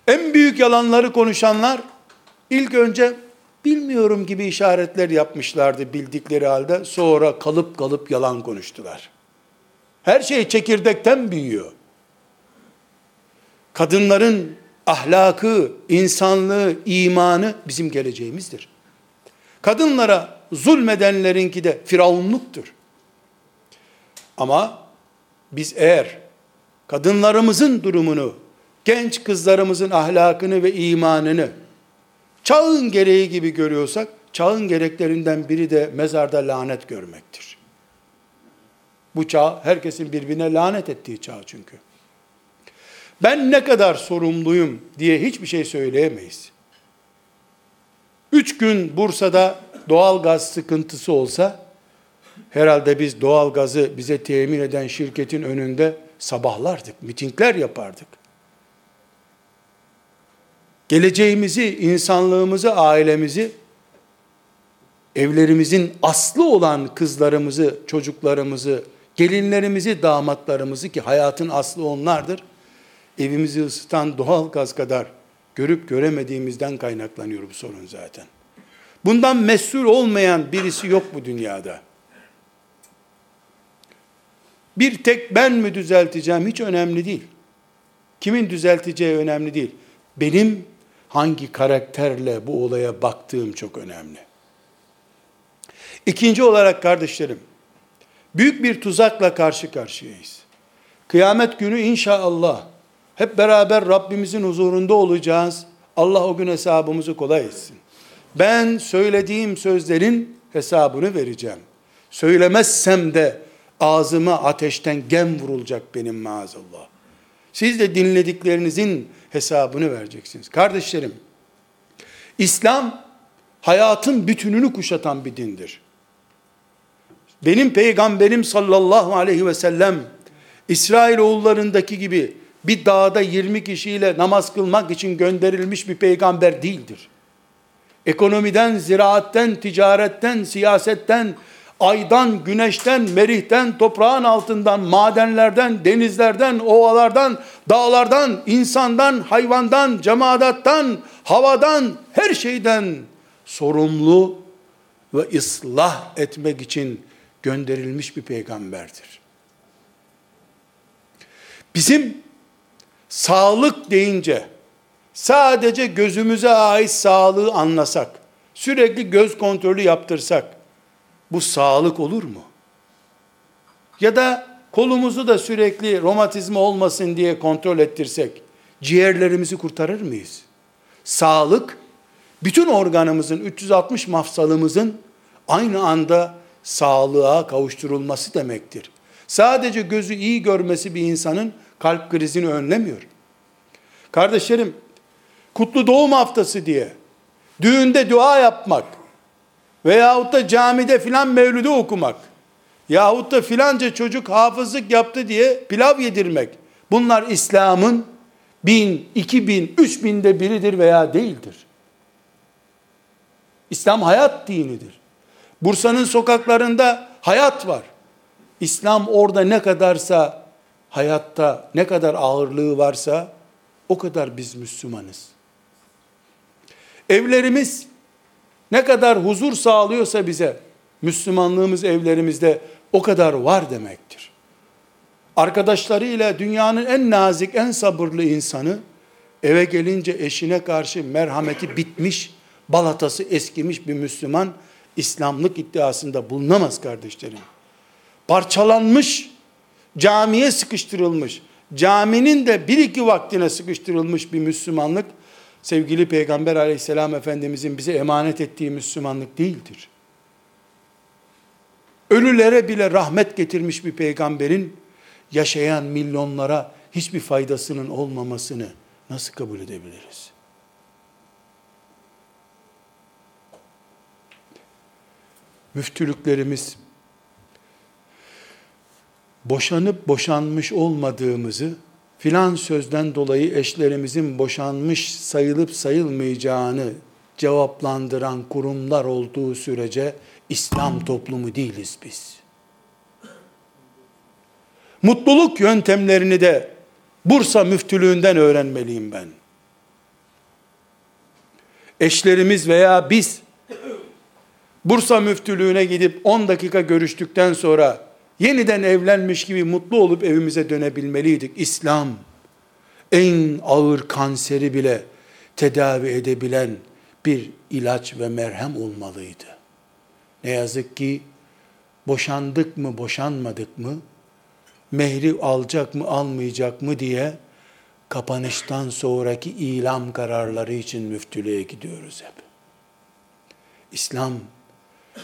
S1: En büyük yalanları konuşanlar ilk önce bilmiyorum gibi işaretler yapmışlardı bildikleri halde. Sonra kalıp kalıp yalan konuştular. Her şey çekirdekten büyüyor. Kadınların ahlakı, insanlığı, imanı bizim geleceğimizdir. Kadınlara zulmedenlerinki de firavunluktur. Ama biz eğer kadınlarımızın durumunu, genç kızlarımızın ahlakını ve imanını çağın gereği gibi görüyorsak, çağın gereklerinden biri de mezarda lanet görmektir. Bu çağ herkesin birbirine lanet ettiği çağ çünkü. Ben ne kadar sorumluyum diye hiçbir şey söyleyemeyiz. Üç gün Bursa'da doğal gaz sıkıntısı olsa, herhalde biz doğal gazı bize temin eden şirketin önünde sabahlardık, mitingler yapardık. Geleceğimizi, insanlığımızı, ailemizi, evlerimizin aslı olan kızlarımızı, çocuklarımızı, gelinlerimizi, damatlarımızı ki hayatın aslı onlardır. Evimizi ısıtan doğal gaz kadar görüp göremediğimizden kaynaklanıyor bu sorun zaten. Bundan mesul olmayan birisi yok bu dünyada. Bir tek ben mi düzelteceğim hiç önemli değil. Kimin düzelteceği önemli değil. Benim hangi karakterle bu olaya baktığım çok önemli. İkinci olarak kardeşlerim, büyük bir tuzakla karşı karşıyayız. Kıyamet günü inşallah hep beraber Rabbimizin huzurunda olacağız. Allah o gün hesabımızı kolay etsin. Ben söylediğim sözlerin hesabını vereceğim. Söylemezsem de ağzıma ateşten gem vurulacak benim maazallah. Siz de dinlediklerinizin hesabını vereceksiniz. Kardeşlerim, İslam hayatın bütününü kuşatan bir dindir. Benim peygamberim sallallahu aleyhi ve sellem İsrail oğullarındaki gibi bir dağda 20 kişiyle namaz kılmak için gönderilmiş bir peygamber değildir. Ekonomiden, ziraatten, ticaretten, siyasetten, aydan, güneşten, merihten, toprağın altından, madenlerden, denizlerden, ovalardan, dağlardan, insandan, hayvandan, cemaattan, havadan, her şeyden sorumlu ve ıslah etmek için gönderilmiş bir peygamberdir. Bizim sağlık deyince sadece gözümüze ait sağlığı anlasak, sürekli göz kontrolü yaptırsak, bu sağlık olur mu? Ya da kolumuzu da sürekli romatizma olmasın diye kontrol ettirsek, ciğerlerimizi kurtarır mıyız? Sağlık, bütün organımızın, 360 mafsalımızın aynı anda sağlığa kavuşturulması demektir. Sadece gözü iyi görmesi bir insanın kalp krizini önlemiyor. Kardeşlerim, kutlu doğum haftası diye düğünde dua yapmak veyahut da camide filan mevlüde okumak yahut da filanca çocuk hafızlık yaptı diye pilav yedirmek bunlar İslam'ın bin, iki bin, üç binde biridir veya değildir. İslam hayat dinidir. Bursa'nın sokaklarında hayat var. İslam orada ne kadarsa hayatta ne kadar ağırlığı varsa o kadar biz Müslümanız. Evlerimiz ne kadar huzur sağlıyorsa bize Müslümanlığımız evlerimizde o kadar var demektir. Arkadaşlarıyla dünyanın en nazik, en sabırlı insanı eve gelince eşine karşı merhameti bitmiş, balatası eskimiş bir Müslüman İslamlık iddiasında bulunamaz kardeşlerim. Parçalanmış, camiye sıkıştırılmış, caminin de bir iki vaktine sıkıştırılmış bir Müslümanlık, sevgili Peygamber aleyhisselam Efendimizin bize emanet ettiği Müslümanlık değildir. Ölülere bile rahmet getirmiş bir peygamberin, yaşayan milyonlara hiçbir faydasının olmamasını nasıl kabul edebiliriz? müftülüklerimiz boşanıp boşanmış olmadığımızı, filan sözden dolayı eşlerimizin boşanmış sayılıp sayılmayacağını cevaplandıran kurumlar olduğu sürece İslam toplumu değiliz biz. Mutluluk yöntemlerini de Bursa müftülüğünden öğrenmeliyim ben. Eşlerimiz veya biz Bursa müftülüğüne gidip 10 dakika görüştükten sonra yeniden evlenmiş gibi mutlu olup evimize dönebilmeliydik. İslam en ağır kanseri bile tedavi edebilen bir ilaç ve merhem olmalıydı. Ne yazık ki boşandık mı boşanmadık mı, mehri alacak mı almayacak mı diye kapanıştan sonraki ilam kararları için müftülüğe gidiyoruz hep. İslam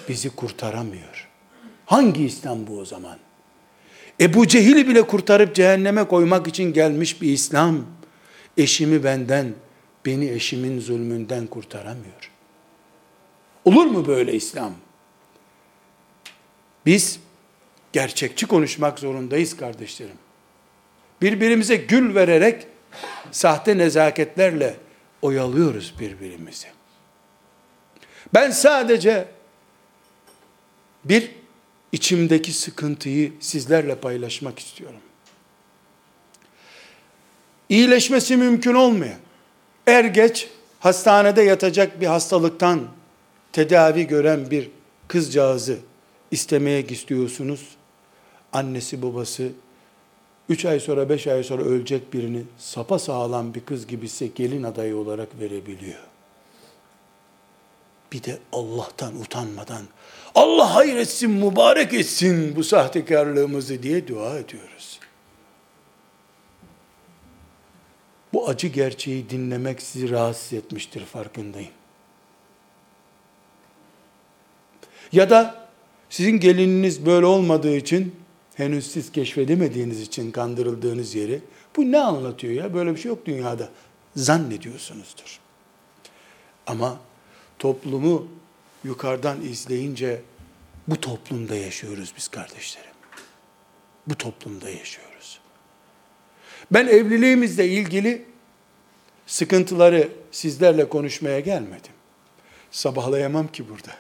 S1: bizi kurtaramıyor. Hangi İslam bu o zaman? Ebu Cehil'i bile kurtarıp cehenneme koymak için gelmiş bir İslam, eşimi benden, beni eşimin zulmünden kurtaramıyor. Olur mu böyle İslam? Biz gerçekçi konuşmak zorundayız kardeşlerim. Birbirimize gül vererek sahte nezaketlerle oyalıyoruz birbirimizi. Ben sadece bir içimdeki sıkıntıyı sizlerle paylaşmak istiyorum. İyileşmesi mümkün olmayan, er geç hastanede yatacak bir hastalıktan tedavi gören bir kızcağızı istemeye istiyorsunuz. Annesi babası 3 ay sonra 5 ay sonra ölecek birini sapa sağlam bir kız gibiyse gelin adayı olarak verebiliyor. Bir de Allah'tan utanmadan Allah hayretsin, mübarek etsin bu sahtekarlığımızı diye dua ediyoruz. Bu acı gerçeği dinlemek sizi rahatsız etmiştir farkındayım. Ya da sizin gelininiz böyle olmadığı için henüz siz keşfedemediğiniz için kandırıldığınız yeri bu ne anlatıyor ya böyle bir şey yok dünyada zannediyorsunuzdur. Ama toplumu yukarıdan izleyince bu toplumda yaşıyoruz biz kardeşlerim. Bu toplumda yaşıyoruz. Ben evliliğimizle ilgili sıkıntıları sizlerle konuşmaya gelmedim. Sabahlayamam ki burada.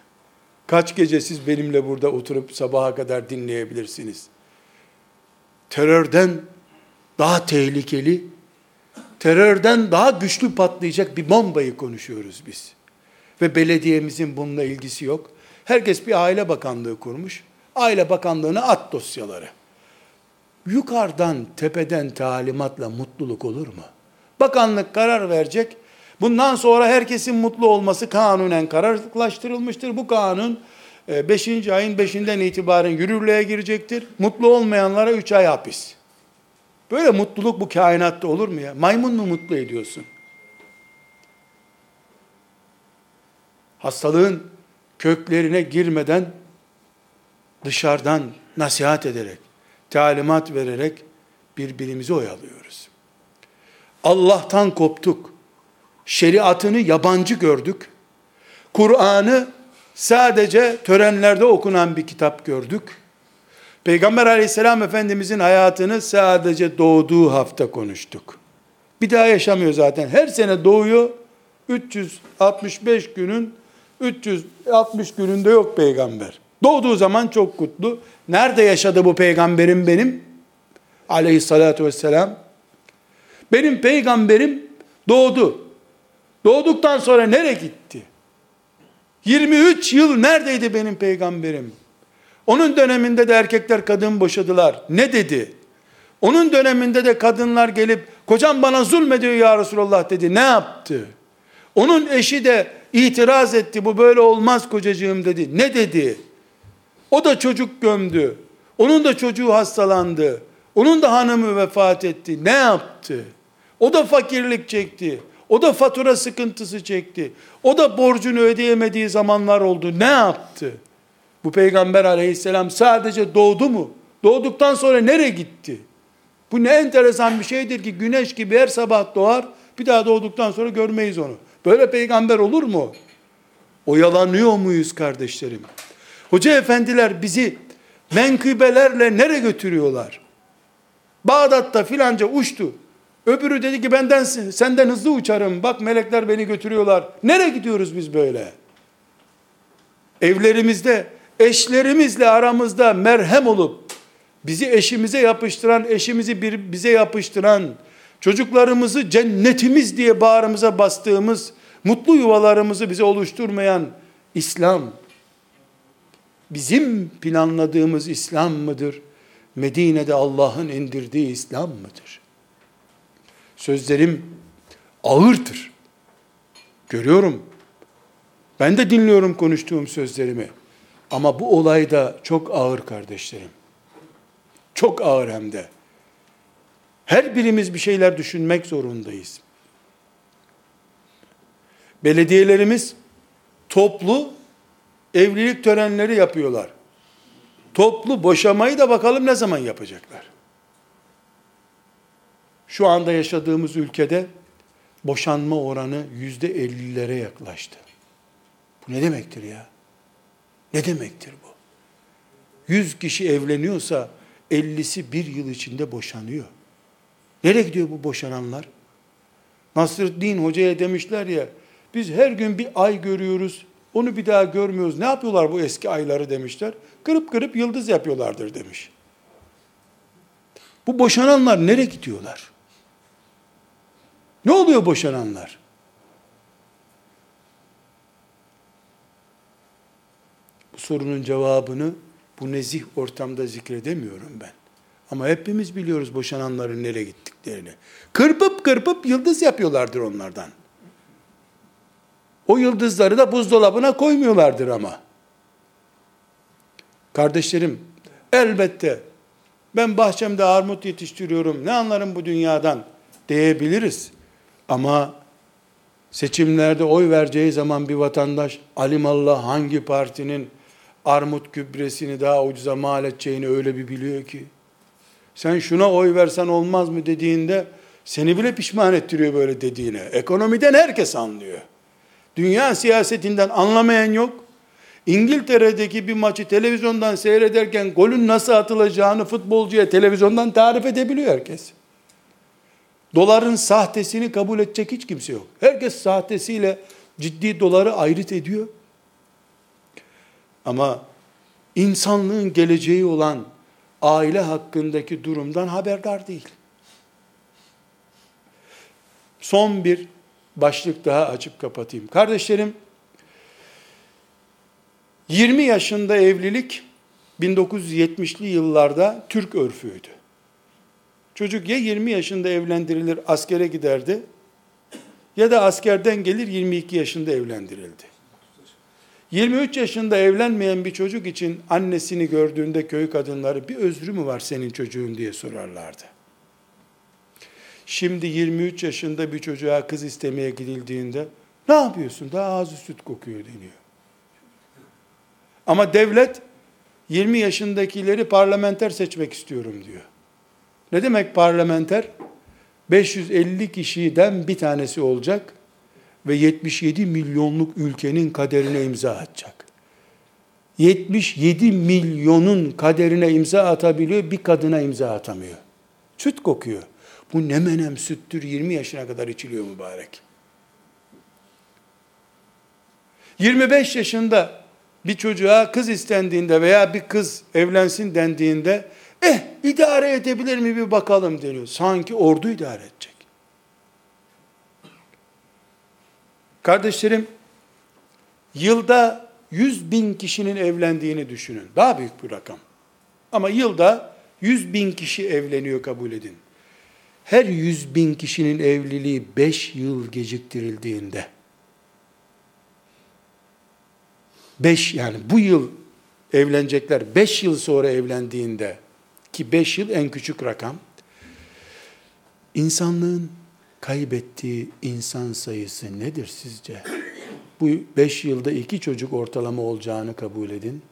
S1: Kaç gece siz benimle burada oturup sabaha kadar dinleyebilirsiniz. Terörden daha tehlikeli, terörden daha güçlü patlayacak bir bombayı konuşuyoruz biz. Ve belediyemizin bununla ilgisi yok. Herkes bir aile bakanlığı kurmuş. Aile bakanlığına at dosyaları. Yukarıdan, tepeden talimatla mutluluk olur mu? Bakanlık karar verecek. Bundan sonra herkesin mutlu olması kanunen kararlaştırılmıştır. Bu kanun 5. E, ayın 5'inden itibaren yürürlüğe girecektir. Mutlu olmayanlara 3 ay hapis. Böyle mutluluk bu kainatta olur mu ya? Maymun mu mutlu ediyorsun? Hastalığın köklerine girmeden dışarıdan nasihat ederek, talimat vererek birbirimizi oyalıyoruz. Allah'tan koptuk. Şeriatını yabancı gördük. Kur'an'ı sadece törenlerde okunan bir kitap gördük. Peygamber aleyhisselam efendimizin hayatını sadece doğduğu hafta konuştuk. Bir daha yaşamıyor zaten. Her sene doğuyor. 365 günün 360 gününde yok peygamber. Doğduğu zaman çok kutlu. Nerede yaşadı bu peygamberim benim? Aleyhissalatu vesselam. Benim peygamberim doğdu. Doğduktan sonra nereye gitti? 23 yıl neredeydi benim peygamberim? Onun döneminde de erkekler kadın boşadılar. Ne dedi? Onun döneminde de kadınlar gelip kocam bana zulmediyor ya Resulallah dedi. Ne yaptı? Onun eşi de itiraz etti. Bu böyle olmaz kocacığım dedi. Ne dedi? O da çocuk gömdü. Onun da çocuğu hastalandı. Onun da hanımı vefat etti. Ne yaptı? O da fakirlik çekti. O da fatura sıkıntısı çekti. O da borcunu ödeyemediği zamanlar oldu. Ne yaptı? Bu peygamber aleyhisselam sadece doğdu mu? Doğduktan sonra nereye gitti? Bu ne enteresan bir şeydir ki güneş gibi her sabah doğar, bir daha doğduktan sonra görmeyiz onu. Böyle peygamber olur mu? Oyalanıyor muyuz kardeşlerim? Hoca efendiler bizi menkıbelerle nereye götürüyorlar? Bağdat'ta filanca uçtu. Öbürü dedi ki benden senden hızlı uçarım. Bak melekler beni götürüyorlar. Nereye gidiyoruz biz böyle? Evlerimizde eşlerimizle aramızda merhem olup bizi eşimize yapıştıran, eşimizi bir, bize yapıştıran, çocuklarımızı cennetimiz diye bağrımıza bastığımız, mutlu yuvalarımızı bize oluşturmayan İslam, bizim planladığımız İslam mıdır? Medine'de Allah'ın indirdiği İslam mıdır? Sözlerim ağırdır. Görüyorum. Ben de dinliyorum konuştuğum sözlerimi. Ama bu olay da çok ağır kardeşlerim. Çok ağır hem de. Her birimiz bir şeyler düşünmek zorundayız. Belediyelerimiz toplu evlilik törenleri yapıyorlar. Toplu boşamayı da bakalım ne zaman yapacaklar. Şu anda yaşadığımız ülkede boşanma oranı yüzde ellilere yaklaştı. Bu ne demektir ya? Ne demektir bu? Yüz kişi evleniyorsa 50'si bir yıl içinde boşanıyor. Nereye gidiyor bu boşananlar? Nasreddin Hoca'ya demişler ya, biz her gün bir ay görüyoruz, onu bir daha görmüyoruz. Ne yapıyorlar bu eski ayları demişler. Kırıp kırıp yıldız yapıyorlardır demiş. Bu boşananlar nereye gidiyorlar? Ne oluyor boşananlar? Bu sorunun cevabını bu nezih ortamda zikredemiyorum ben. Ama hepimiz biliyoruz boşananların nereye gittiklerini. Kırpıp kırpıp yıldız yapıyorlardır onlardan. O yıldızları da buzdolabına koymuyorlardır ama. Kardeşlerim, elbette ben bahçemde armut yetiştiriyorum, ne anlarım bu dünyadan diyebiliriz. Ama seçimlerde oy vereceği zaman bir vatandaş alimallah hangi partinin armut gübresini daha ucuza mal edeceğini öyle bir biliyor ki. Sen şuna oy versen olmaz mı dediğinde seni bile pişman ettiriyor böyle dediğine. Ekonomiden herkes anlıyor. Dünya siyasetinden anlamayan yok. İngiltere'deki bir maçı televizyondan seyrederken golün nasıl atılacağını futbolcuya televizyondan tarif edebiliyor herkes. Doların sahtesini kabul edecek hiç kimse yok. Herkes sahtesiyle ciddi doları ayrıt ediyor. Ama insanlığın geleceği olan aile hakkındaki durumdan haberdar değil. Son bir başlık daha açıp kapatayım. Kardeşlerim, 20 yaşında evlilik 1970'li yıllarda Türk örfüydü. Çocuk ya 20 yaşında evlendirilir, askere giderdi ya da askerden gelir 22 yaşında evlendirildi. 23 yaşında evlenmeyen bir çocuk için annesini gördüğünde köy kadınları bir özrü mü var senin çocuğun diye sorarlardı. Şimdi 23 yaşında bir çocuğa kız istemeye gidildiğinde ne yapıyorsun? Daha ağzı süt kokuyor deniyor. Ama devlet 20 yaşındakileri parlamenter seçmek istiyorum diyor. Ne demek parlamenter? 550 kişiden bir tanesi olacak ve 77 milyonluk ülkenin kaderine imza atacak. 77 milyonun kaderine imza atabiliyor, bir kadına imza atamıyor. Süt kokuyor. Bu ne menem süttür 20 yaşına kadar içiliyor mübarek. 25 yaşında bir çocuğa kız istendiğinde veya bir kız evlensin dendiğinde eh idare edebilir mi bir bakalım deniyor. Sanki ordu idare edecek. Kardeşlerim, yılda 100 bin kişinin evlendiğini düşünün. Daha büyük bir rakam. Ama yılda 100 bin kişi evleniyor kabul edin. Her 100 bin kişinin evliliği 5 yıl geciktirildiğinde, 5 yani bu yıl evlenecekler 5 yıl sonra evlendiğinde ki 5 yıl en küçük rakam insanlığın kaybettiği insan sayısı nedir sizce? Bu beş yılda iki çocuk ortalama olacağını kabul edin.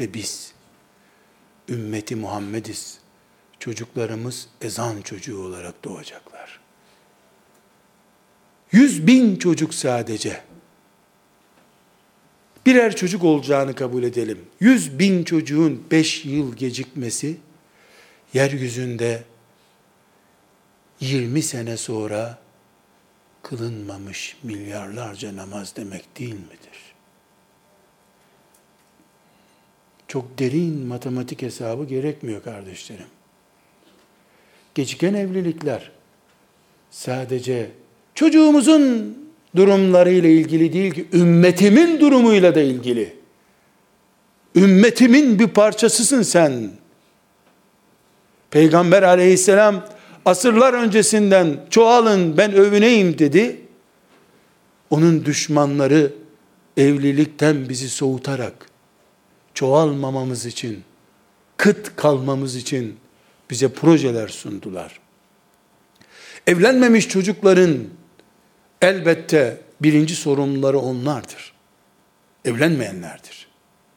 S1: Ve biz ümmeti Muhammediz. Çocuklarımız ezan çocuğu olarak doğacaklar. Yüz bin çocuk sadece. birer çocuk olacağını kabul edelim. Yüz bin çocuğun beş yıl gecikmesi, yeryüzünde 20 sene sonra kılınmamış milyarlarca namaz demek değil midir? Çok derin matematik hesabı gerekmiyor kardeşlerim. Geciken evlilikler sadece çocuğumuzun durumlarıyla ilgili değil ki ümmetimin durumuyla da ilgili. Ümmetimin bir parçasısın sen. Peygamber aleyhisselam asırlar öncesinden çoğalın ben övüneyim dedi. Onun düşmanları evlilikten bizi soğutarak çoğalmamamız için, kıt kalmamız için bize projeler sundular. Evlenmemiş çocukların elbette birinci sorumluları onlardır. Evlenmeyenlerdir.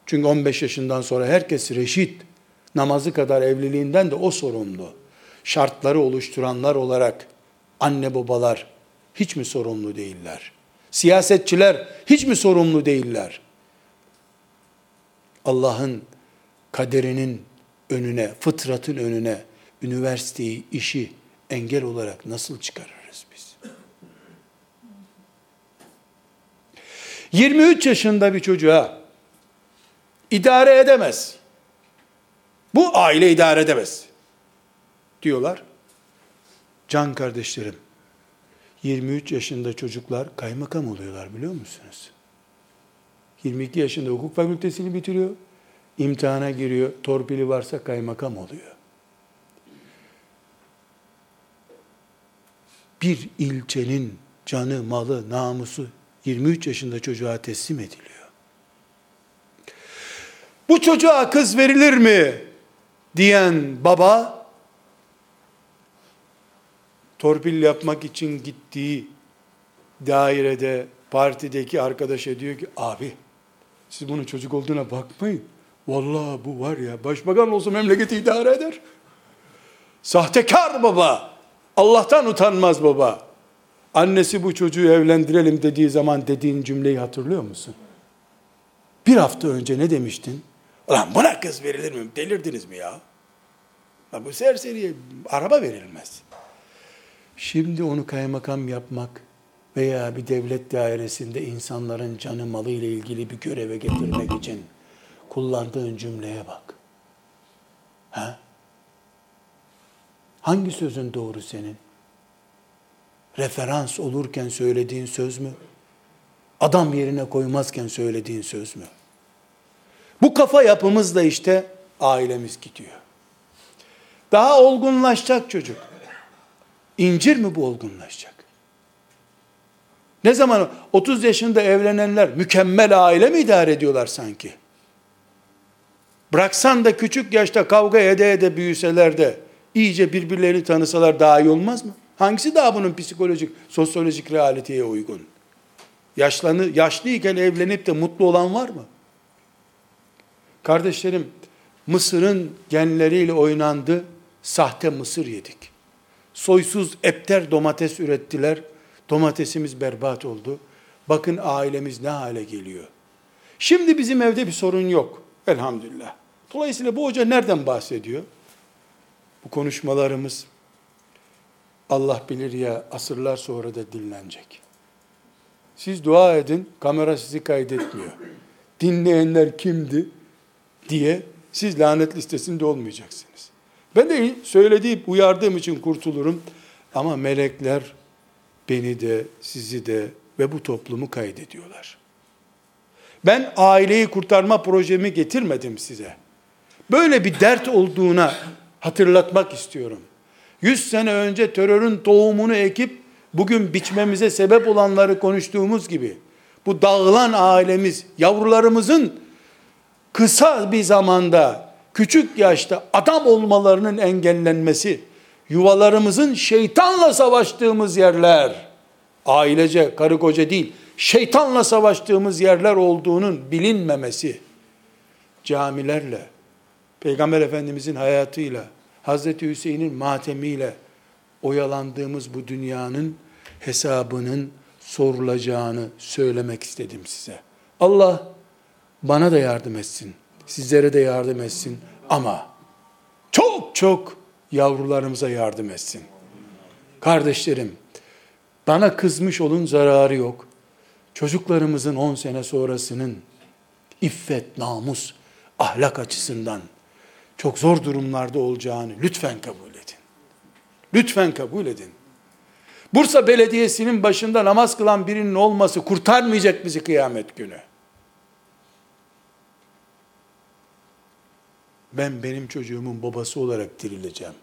S1: Çünkü 15 yaşından sonra herkes reşit, namazı kadar evliliğinden de o sorumlu. Şartları oluşturanlar olarak anne babalar hiç mi sorumlu değiller? Siyasetçiler hiç mi sorumlu değiller? Allah'ın kaderinin önüne, fıtratın önüne üniversiteyi, işi engel olarak nasıl çıkarırız biz? 23 yaşında bir çocuğa idare edemez. Bu aile idare edemez. Diyorlar. Can kardeşlerim, 23 yaşında çocuklar kaymakam oluyorlar biliyor musunuz? 22 yaşında hukuk fakültesini bitiriyor. imtihana giriyor. Torpili varsa kaymakam oluyor. Bir ilçenin canı, malı, namusu 23 yaşında çocuğa teslim ediliyor. Bu çocuğa kız verilir mi diyen baba torpil yapmak için gittiği dairede partideki arkadaşa diyor ki abi siz bunun çocuk olduğuna bakmayın. Vallahi bu var ya başbakan olsa memleketi idare eder. Sahtekar baba. Allah'tan utanmaz baba. Annesi bu çocuğu evlendirelim dediği zaman dediğin cümleyi hatırlıyor musun? Bir hafta önce ne demiştin? Ulan buna kız verilir mi? Delirdiniz mi ya? ya bu serseriye araba verilmez. Şimdi onu kaymakam yapmak veya bir devlet dairesinde insanların canı malı ile ilgili bir göreve getirmek için kullandığın cümleye bak. Ha? Hangi sözün doğru senin? Referans olurken söylediğin söz mü? Adam yerine koymazken söylediğin söz mü? Bu kafa yapımızla işte ailemiz gidiyor. Daha olgunlaşacak çocuk. İncir mi bu olgunlaşacak? Ne zaman 30 yaşında evlenenler mükemmel aile mi idare ediyorlar sanki? Bıraksan da küçük yaşta kavga ede ede büyüseler de iyice birbirlerini tanısalar daha iyi olmaz mı? Hangisi daha bunun psikolojik, sosyolojik realiteye uygun? Yaşlanı, yaşlıyken evlenip de mutlu olan var mı? Kardeşlerim, Mısır'ın genleriyle oynandı, sahte mısır yedik. Soysuz epter domates ürettiler, domatesimiz berbat oldu. Bakın ailemiz ne hale geliyor. Şimdi bizim evde bir sorun yok. Elhamdülillah. Dolayısıyla bu hoca nereden bahsediyor? Bu konuşmalarımız Allah bilir ya asırlar sonra da dinlenecek. Siz dua edin, kamera sizi kaydetmiyor. Dinleyenler kimdi diye siz lanet listesinde olmayacaksınız. Ben de söylediğim, uyardığım için kurtulurum. Ama melekler beni de, sizi de ve bu toplumu kaydediyorlar. Ben aileyi kurtarma projemi getirmedim size. Böyle bir dert olduğuna hatırlatmak istiyorum. Yüz sene önce terörün tohumunu ekip bugün biçmemize sebep olanları konuştuğumuz gibi bu dağılan ailemiz, yavrularımızın kısa bir zamanda, küçük yaşta adam olmalarının engellenmesi, yuvalarımızın şeytanla savaştığımız yerler, ailece, karı koca değil, şeytanla savaştığımız yerler olduğunun bilinmemesi, camilerle, Peygamber Efendimizin hayatıyla, Hazreti Hüseyin'in matemiyle oyalandığımız bu dünyanın hesabının sorulacağını söylemek istedim size. Allah bana da yardım etsin, sizlere de yardım etsin ama çok çok yavrularımıza yardım etsin. Kardeşlerim, bana kızmış olun zararı yok. Çocuklarımızın 10 sene sonrasının iffet, namus, ahlak açısından çok zor durumlarda olacağını lütfen kabul edin. Lütfen kabul edin. Bursa Belediyesi'nin başında namaz kılan birinin olması kurtarmayacak bizi kıyamet günü. Ben benim çocuğumun babası olarak dirileceğim.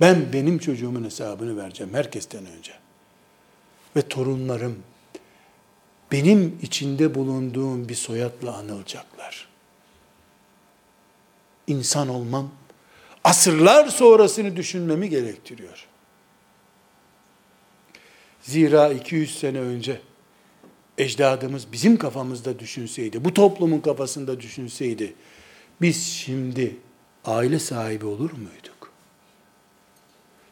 S1: Ben benim çocuğumun hesabını vereceğim herkesten önce. Ve torunlarım benim içinde bulunduğum bir soyadla anılacaklar. İnsan olmam asırlar sonrasını düşünmemi gerektiriyor. Zira 200 sene önce ecdadımız bizim kafamızda düşünseydi, bu toplumun kafasında düşünseydi, biz şimdi aile sahibi olur muyduk?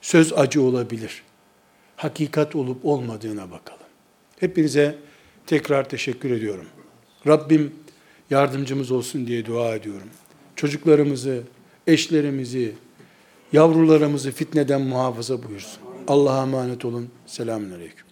S1: Söz acı olabilir. Hakikat olup olmadığına bakalım. Hepinize tekrar teşekkür ediyorum. Rabbim yardımcımız olsun diye dua ediyorum. Çocuklarımızı, eşlerimizi, yavrularımızı fitneden muhafaza buyursun. Allah'a emanet olun. Selamun Aleyküm.